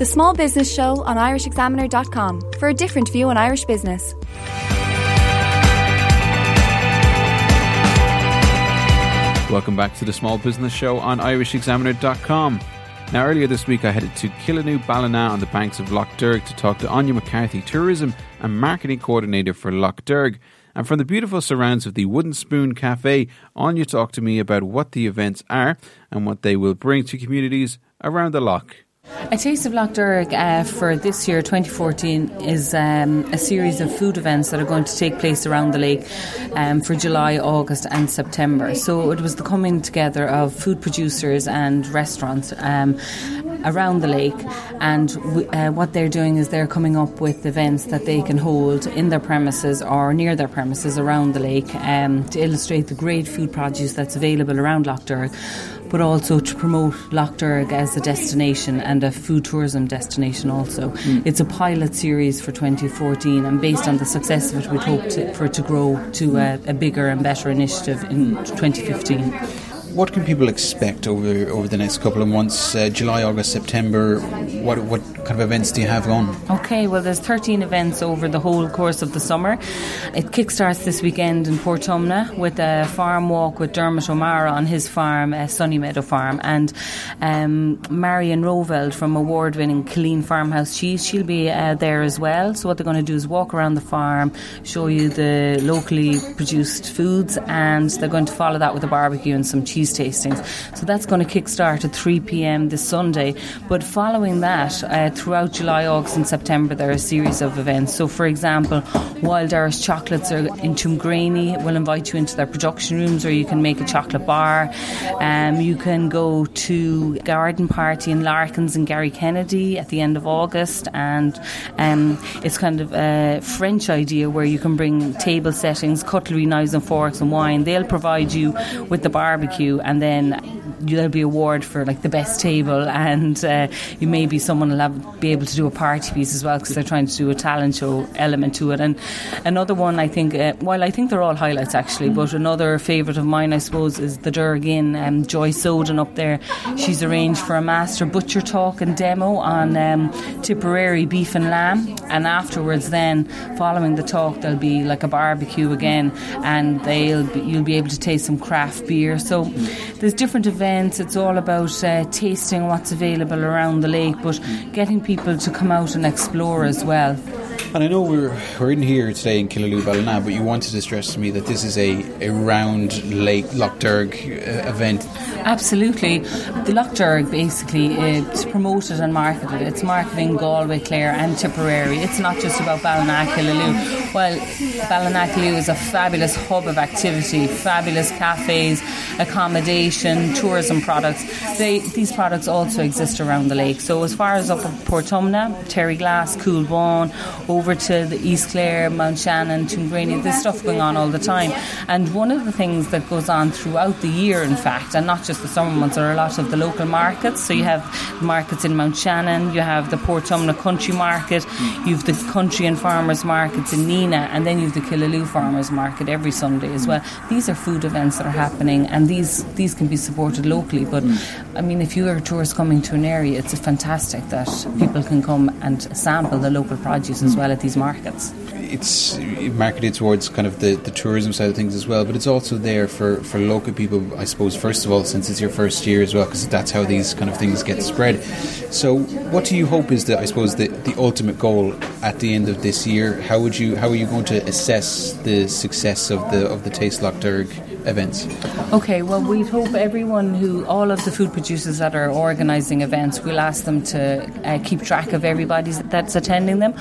The Small Business Show on IrishExaminer.com for a different view on Irish business. Welcome back to the Small Business Show on IrishExaminer.com. Now, earlier this week, I headed to Killaloe Ballina on the banks of Lough Derg to talk to Anya McCarthy, Tourism and Marketing Coordinator for Lough Derg. And from the beautiful surrounds of the Wooden Spoon Cafe, Anya talked to me about what the events are and what they will bring to communities around the loch. A Taste of Lough Derg uh, for this year, 2014, is um, a series of food events that are going to take place around the lake um, for July, August, and September. So it was the coming together of food producers and restaurants um, around the lake, and uh, what they're doing is they're coming up with events that they can hold in their premises or near their premises around the lake um, to illustrate the great food produce that's available around Lough Derg but also to promote Lough Derg as a destination and a food tourism destination also. Hmm. It's a pilot series for 2014 and based on the success of it we'd hope to, for it to grow to a, a bigger and better initiative in 2015. What can people expect over over the next couple of months? Uh, July, August, September. What what kind of events do you have on? Okay, well, there's 13 events over the whole course of the summer. It kickstarts this weekend in Portumna with a farm walk with Dermot O'Mara on his farm, uh, Sunny Meadow Farm, and um, Marion Roeleveld from award-winning Killeen Farmhouse Cheese. She'll be uh, there as well. So what they're going to do is walk around the farm, show you the locally produced foods, and they're going to follow that with a barbecue and some cheese tastings. So that's going to kickstart at 3 p.m. this Sunday. But following that, uh, throughout July, August, and September, there are a series of events. So, for example, Wild Irish Chocolates are in Tumgraney will invite you into their production rooms where you can make a chocolate bar. Um, you can go to garden party in Larkins and Garrykennedy at the end of August, and um, it's kind of a French idea where you can bring table settings, cutlery, knives and forks, and wine. They'll provide you with the barbecue, and then there'll be award for like the best table, and uh, you maybe someone will have, be able to do a party piece as well because they're trying to do a talent show element to it. And another one, I think, uh, while I think they're all highlights actually, but another favourite of mine, I suppose, is the Derg Inn. Um, Joy Soden up there, she's arranged for a master butcher talk and demo on um, Tipperary beef and lamb, and afterwards, then following the talk, there'll be like a barbecue again, and they'll be, you'll be able to taste some craft beer. So there's different events. It's all about uh, tasting what's available around the lake, but getting people to come out and explore as well. And I know we're we're in here today in Killaloe Ballina, but you wanted to stress to me that this is a, a round Lake Lough Derg uh, event. Absolutely. The Lough Derg basically it's promoted and marketed. It's marketing Galway, Clare and Tipperary. It's not just about Ballina-Killaloe. Well, Ballina-Killaloe is a fabulous hub of activity, fabulous cafes, accommodation, tourism products. They, these products also exist around the lake. So as far as up at Portumna, Terryglass, Coolbawn, over to the East Clare, Mount Shannon, Tumgraney, there's stuff going on all the time. And one of the things that goes on throughout the year, in fact, and not just the summer months, are a lot of the local markets. So you have markets in Mount Shannon, you have the Portumna Country Market, you have the Country and Farmers Markets in Nenagh, and then you have the Killaloe Farmers Market every Sunday as well. These are food events that are happening, and these these can be supported locally. But I mean, if you are a tourist coming to an area, it's fantastic that people can come and sample the local produce as well at these markets. it's marketed towards kind of the, the tourism side of things as well, but it's also there for, for local people, I suppose, first of all, since it's your first year as well, because that's how these kind of things get spread. So, what do you hope is the, I suppose, the, the ultimate goal at the end of this year? How would you, how are you going to assess the success of the of the Taste Lough Derg events? Okay, well, we'd hope everyone who, all of the food producers that are organising events, we'll ask them to uh, keep track of everybody that's attending them.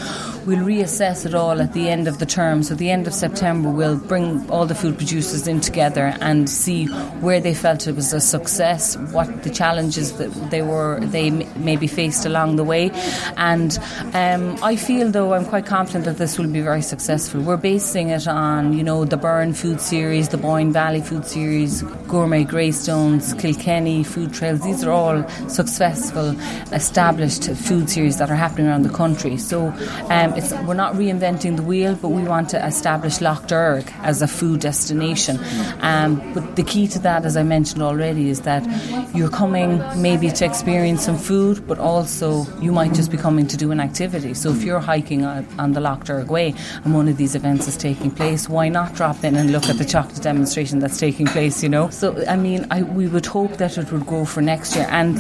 We'll reassess it all at the end of the term. So, at the end of September, we'll bring all the food producers in together and see where they felt it was a success, what the challenges that they were they maybe faced along the way, and um, I feel though I'm quite confident that this will be very successful. We're basing it on you know the Burren Food Series, the Boyne Valley Food Series, Gourmet Greystones, Kilkenny Food Trails. These are all successful, established food series that are happening around the country. So um, we're not reinventing the wheel, but we want to establish Lough Derg as a food destination. Um, but the key to that, as I mentioned already, is that you're coming maybe to experience some food, but also you might just be coming to do an activity. So if you're hiking on the Lough Derg Way and one of these events is taking place, why not drop in and look at the chocolate demonstration that's taking place, you know? So, I mean, I, we would hope that it would go for next year. And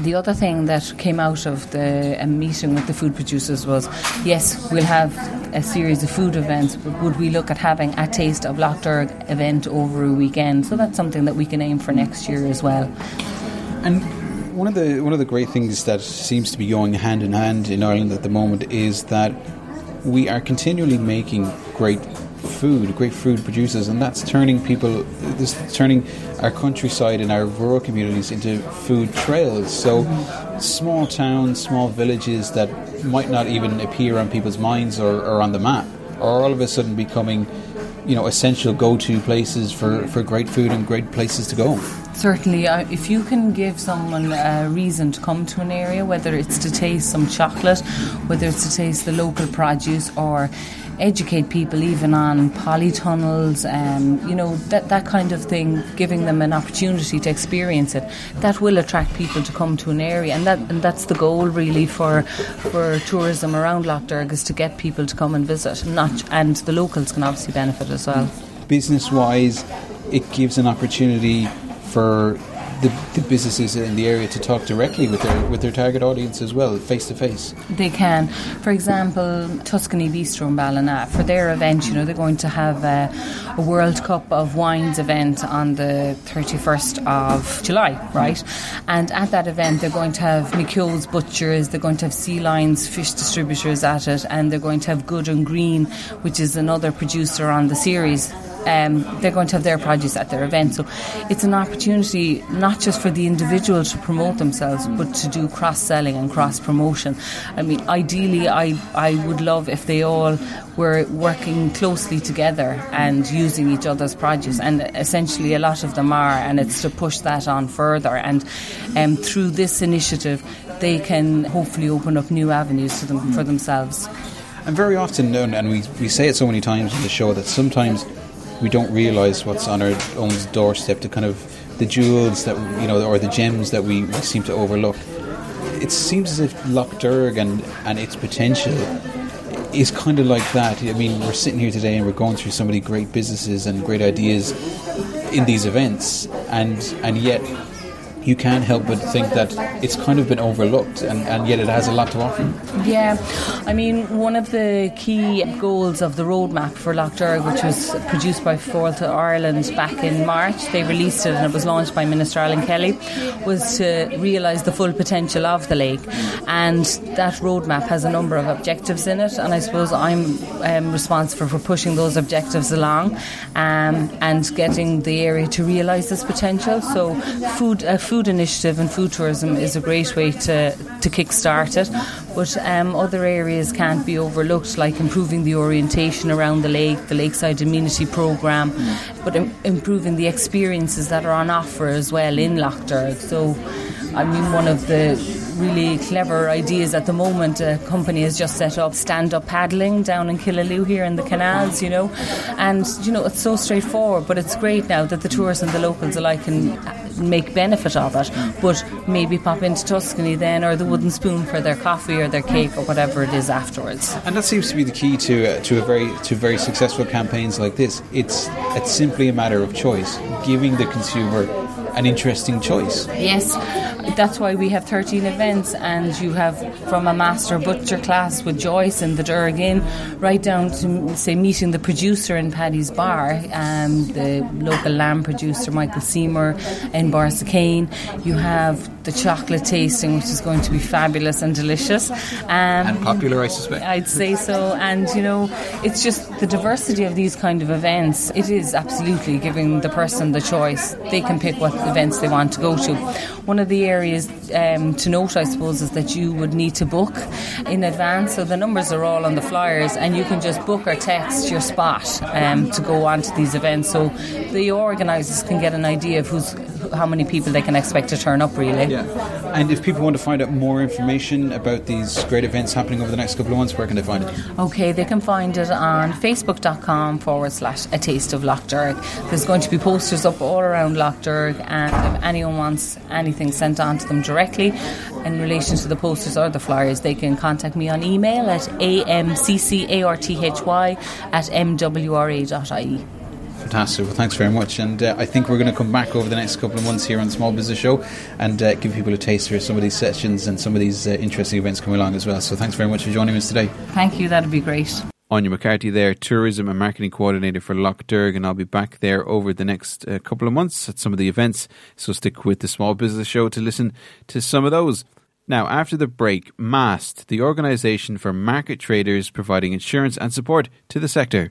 the other thing that came out of the um, meeting with the food producers was yes, we'll have a series of food events, but would we look at having a taste of Lough Derg event over a weekend? So that's something that we can aim for next year as well. And one of the one of the great things that seems to be going hand in hand in Ireland at the moment is that we are continually making great food, great food producers, and that's turning people, this turning our countryside and our rural communities into food trails. So, small towns, small villages that might not even appear on people's minds or, or on the map are all of a sudden becoming, you know, essential go-to places for, for great food and great places to go. Certainly, uh, if you can give someone a reason to come to an area, whether it's to taste some chocolate, whether it's to taste the local produce, or educate people even on polytunnels, um, you know, that, that kind of thing, giving them an opportunity to experience it, that will attract people to come to an area. And, that, and that's the goal really for, for tourism around Lough Derg is to get people to come and visit. Not, and the locals can obviously benefit as well. Business wise, it gives an opportunity for the, the, businesses in the area to talk directly with their with their target audience as well, face to face. They can. For example, Tuscany Bistro in Ballina for their event, you know, they're going to have a, a World Cup of Wines event on the 31st of July, right? And at that event, they're going to have McKeogh's Butchers, they're going to have Sea Lions Fish Distributors at it, and they're going to have Good and Green, which is another producer on the series um, they're going to have their produce at their event. So it's an opportunity not just for the individual to promote themselves, but to do cross selling and cross promotion. I mean, ideally, I, I would love if they all were working closely together and using each other's produce. And essentially, a lot of them are, and it's to push that on further. And um, through this initiative, they can hopefully open up new avenues to them for themselves. And very often, and we, we say it so many times in the show, that sometimes we don't realise what's on our own doorstep. The kind of the jewels that you know, or the gems that we, seem to overlook. It seems as if Lough Derg and, and its potential is kind of like that. I mean, we're sitting here today and we're going through so many great businesses and great ideas in these events, and and yet you can't help but think that it's kind of been overlooked and, and yet it has a lot to offer. Yeah, I mean, one of the key goals of the roadmap for Derg, which was produced by Fáilte Ireland back in March, they released it and it was launched by Minister Alan Kelly, was to realise the full potential of the lake. And that roadmap has a number of objectives in it, and I suppose I'm um, responsible for pushing those objectives along um, and getting the area to realise this potential. So, food, uh, food food initiative and food tourism is a great way to, to kickstart it. But um, other areas can't be overlooked, like improving the orientation around the lake, the lakeside amenity programme, but Im- improving the experiences that are on offer as well in Lough Derg. So, I mean, one of the really clever ideas at the moment. A company has just set up stand up paddling down in Killaloe here in the canals, you know. And, you know, it's so straightforward, but it's great now that the tourists and the locals alike can make benefit of it. But maybe pop into Tuscany then, or the wooden spoon for their coffee or their cake or whatever it is afterwards. And that seems to be the key to uh, to a very to very successful campaigns like this. It's it's simply a matter of choice, giving the consumer an interesting choice. Yes, that's why we have 13 events, and you have from a master butcher class with Joyce and the Derg Inn, right down to say meeting the producer in Paddy's Bar, um, the local lamb producer Michael Seymour in Borrisokane. You have the chocolate tasting, which is going to be fabulous and delicious, um, and popular, I suspect. I'd say so, and you know, it's just the diversity of these kind of events. It is absolutely giving the person the choice; they can pick what events they want to go to. One of the areas um, to note, I suppose, is that you would need to book in advance. So the numbers are all on the flyers, and you can just book or text your spot um, to go on to these events. So the organisers can get an idea of who's how many people they can expect to turn up, really. Yeah. And if people want to find out more information about these great events happening over the next couple of months, where can they find it? Okay, they can find it on facebook.com forward slash a taste of Lough Derg. There's going to be posters up all around Lough Derg, and if anyone wants anything sent on to them directly in relation to the posters or the flyers, they can contact me on email at amccarthy at mwra.ie. Fantastic. Well, thanks very much. And uh, I think we're going to come back over the next couple of months here on Small Business Show and uh, give people a taste of some of these sessions and some of these uh, interesting events coming along as well. So thanks very much for joining us today. Thank you. That'd be great. Anya McCarthy there, Tourism and Marketing Coordinator for Lough Derg, and I'll be back there over the next uh, couple of months at some of the events. So stick with the Small Business Show to listen to some of those. Now, after the break, MAST, the organisation for market traders providing insurance and support to the sector.